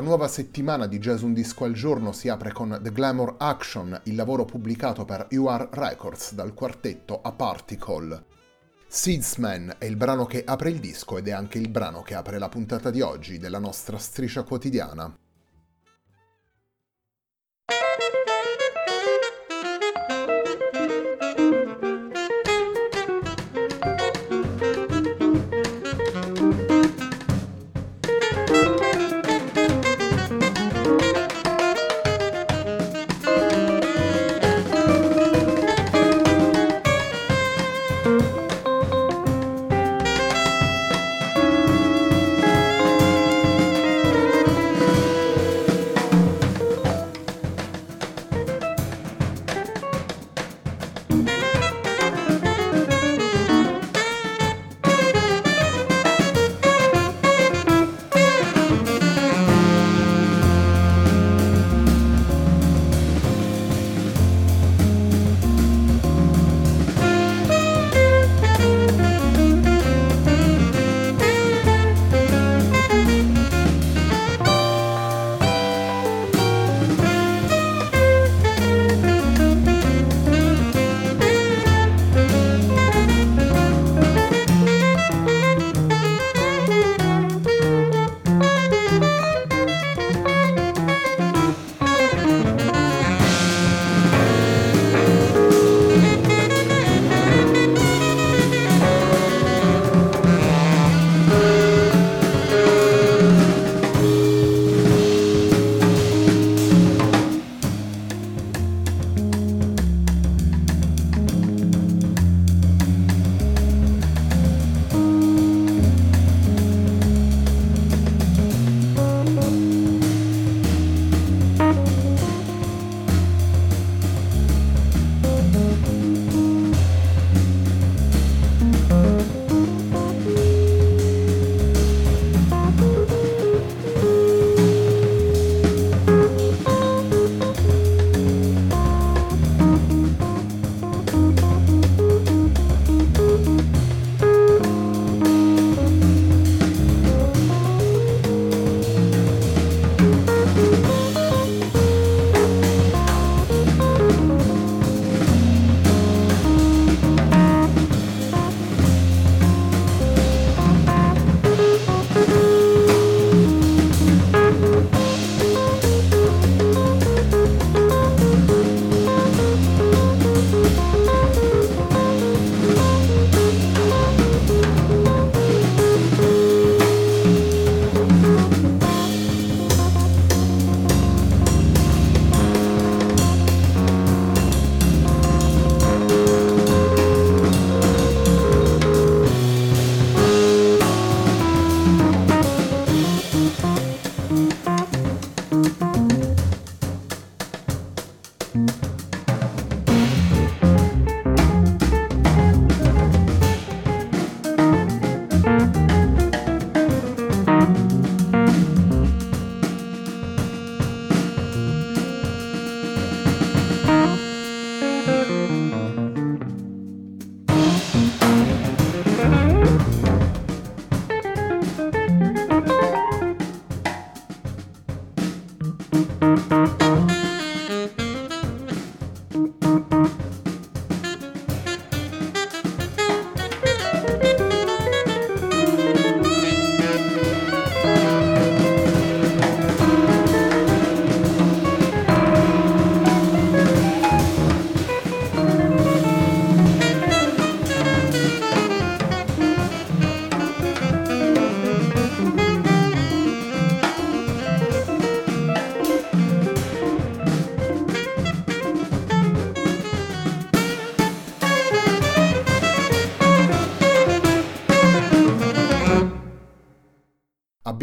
La nuova settimana di Jazz Un Disco al Giorno si apre con The Glamour Action, il lavoro pubblicato per UR Records dal quartetto A Particle. Seedsman è il brano che apre il disco ed è anche il brano che apre la puntata di oggi della nostra striscia quotidiana.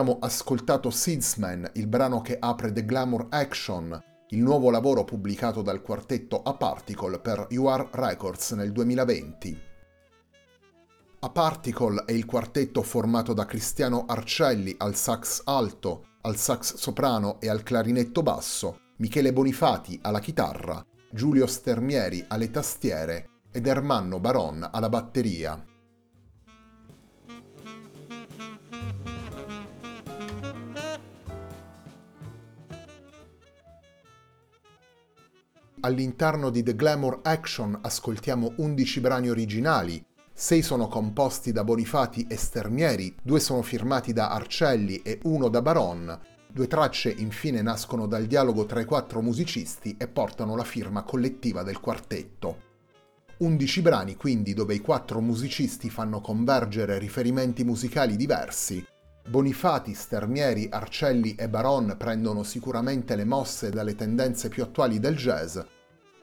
Abbiamo ascoltato Seedsman, il brano che apre The Glamour Action, il nuovo lavoro pubblicato dal quartetto A Particle per UR Records nel 2020. A Particle è il quartetto formato da Cristiano Arcelli al sax alto, al sax soprano e al clarinetto basso, Michele Bonifati alla chitarra, Giulio Stermieri alle tastiere ed Ermanno Baron alla batteria. All'interno di The Glamour Action ascoltiamo 11 brani originali, 6 sono composti da Bonifati e Stermieri, 2 sono firmati da Arcelli e 1 da Baron. Due tracce infine nascono dal dialogo tra i quattro musicisti e portano la firma collettiva del quartetto. 11 brani quindi dove i quattro musicisti fanno convergere riferimenti musicali diversi, Bonifati, Stermieri, Arcelli e Baron prendono sicuramente le mosse dalle tendenze più attuali del jazz.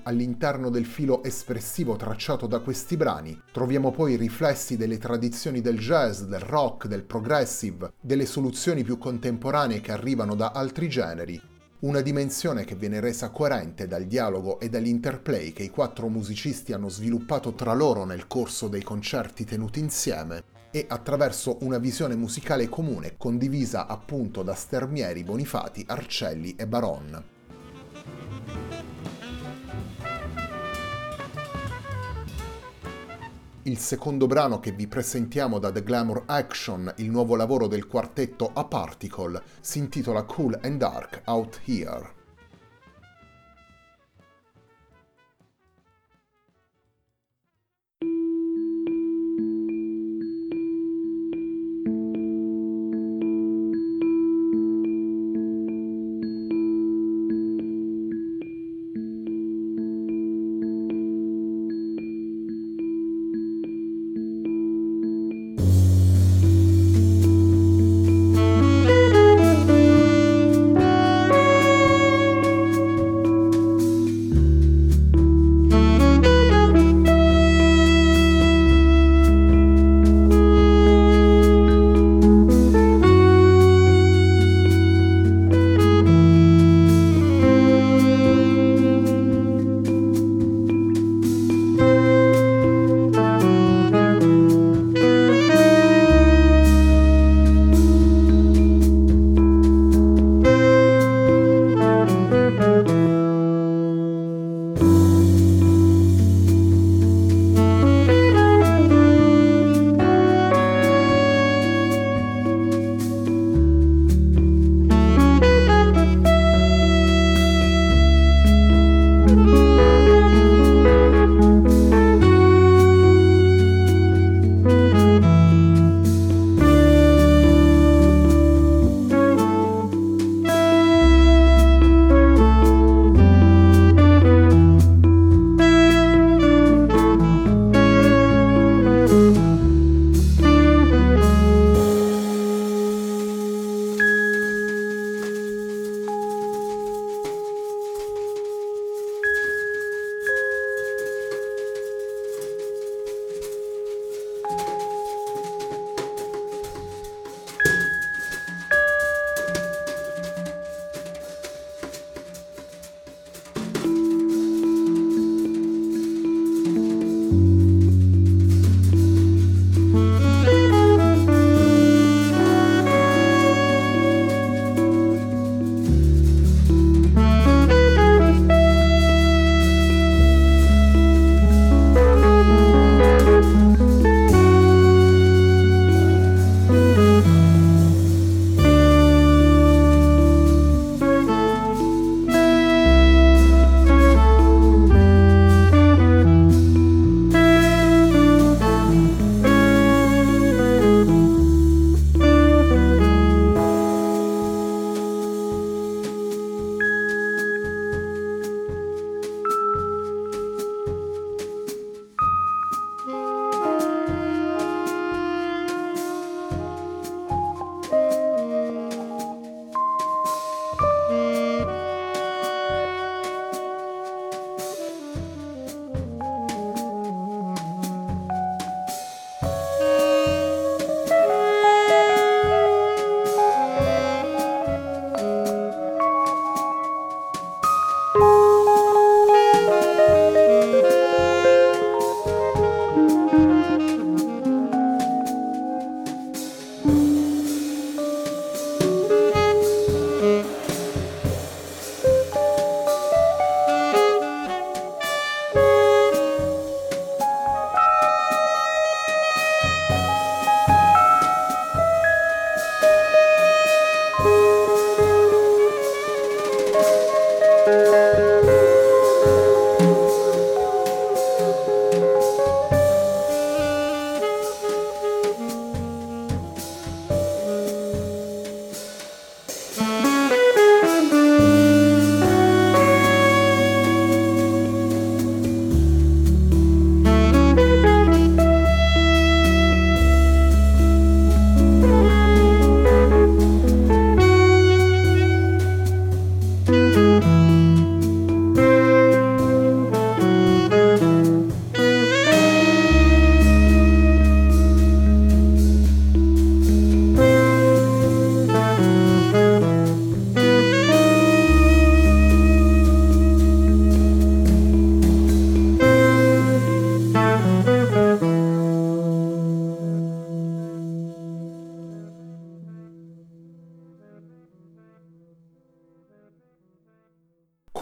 All'interno del filo espressivo tracciato da questi brani troviamo poi i riflessi delle tradizioni del jazz, del rock, del progressive, delle soluzioni più contemporanee che arrivano da altri generi, una dimensione che viene resa coerente dal dialogo e dall'interplay che i quattro musicisti hanno sviluppato tra loro nel corso dei concerti tenuti insieme e attraverso una visione musicale comune condivisa appunto da Stermieri, Bonifati, Arcelli e Baron. Il secondo brano che vi presentiamo da The Glamour Action, il nuovo lavoro del quartetto A Particle, si intitola Cool and Dark Out Here.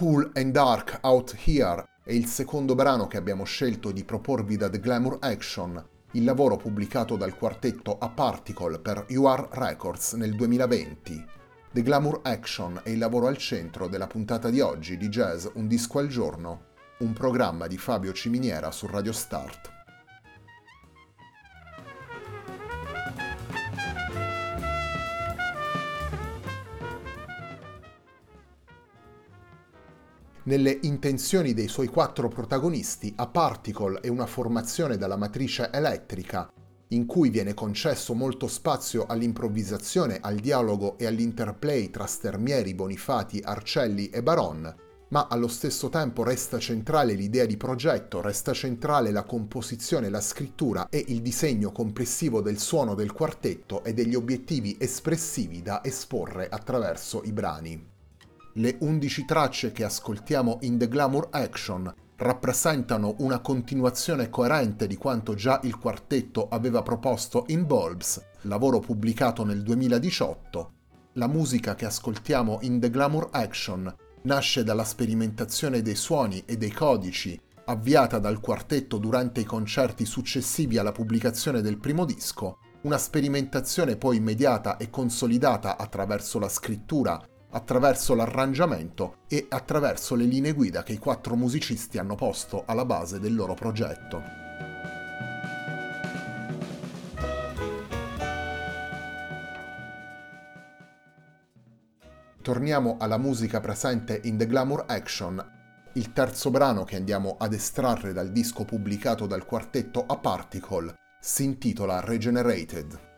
Cool and Dark Out Here è il secondo brano che abbiamo scelto di proporvi da The Glamour Action, il lavoro pubblicato dal quartetto A Particle per UR Records nel 2020. The Glamour Action è il lavoro al centro della puntata di oggi di Jazz Un disco al giorno, un programma di Fabio Ciminiera su Radio Start. Nelle intenzioni dei suoi quattro protagonisti, A Particle è una formazione dalla matrice elettrica, in cui viene concesso molto spazio all'improvvisazione, al dialogo e all'interplay tra Stermieri, Bonifati, Arcelli e Baron, ma allo stesso tempo resta centrale l'idea di progetto, resta centrale la composizione, la scrittura e il disegno complessivo del suono del quartetto e degli obiettivi espressivi da esporre attraverso i brani. Le 11 tracce che ascoltiamo in The Glamour Action rappresentano una continuazione coerente di quanto già il quartetto aveva proposto in Bulbs, lavoro pubblicato nel 2018. La musica che ascoltiamo in The Glamour Action nasce dalla sperimentazione dei suoni e dei codici avviata dal quartetto durante i concerti successivi alla pubblicazione del primo disco, una sperimentazione poi immediata e consolidata attraverso la scrittura attraverso l'arrangiamento e attraverso le linee guida che i quattro musicisti hanno posto alla base del loro progetto. Torniamo alla musica presente in The Glamour Action. Il terzo brano che andiamo ad estrarre dal disco pubblicato dal quartetto A Particle si intitola Regenerated.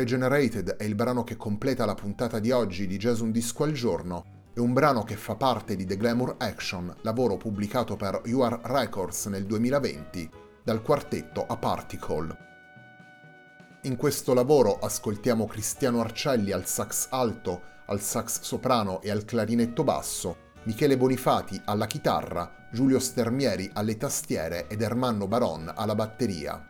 Regenerated è il brano che completa la puntata di oggi di Jazz Un Disco al Giorno. È un brano che fa parte di The Glamour Action, lavoro pubblicato per UR Records nel 2020, dal quartetto A Particle. In questo lavoro ascoltiamo Cristiano Arcelli al sax alto, al sax soprano e al clarinetto basso, Michele Bonifati alla chitarra, Giulio Stermieri alle tastiere ed Ermanno Baron alla batteria.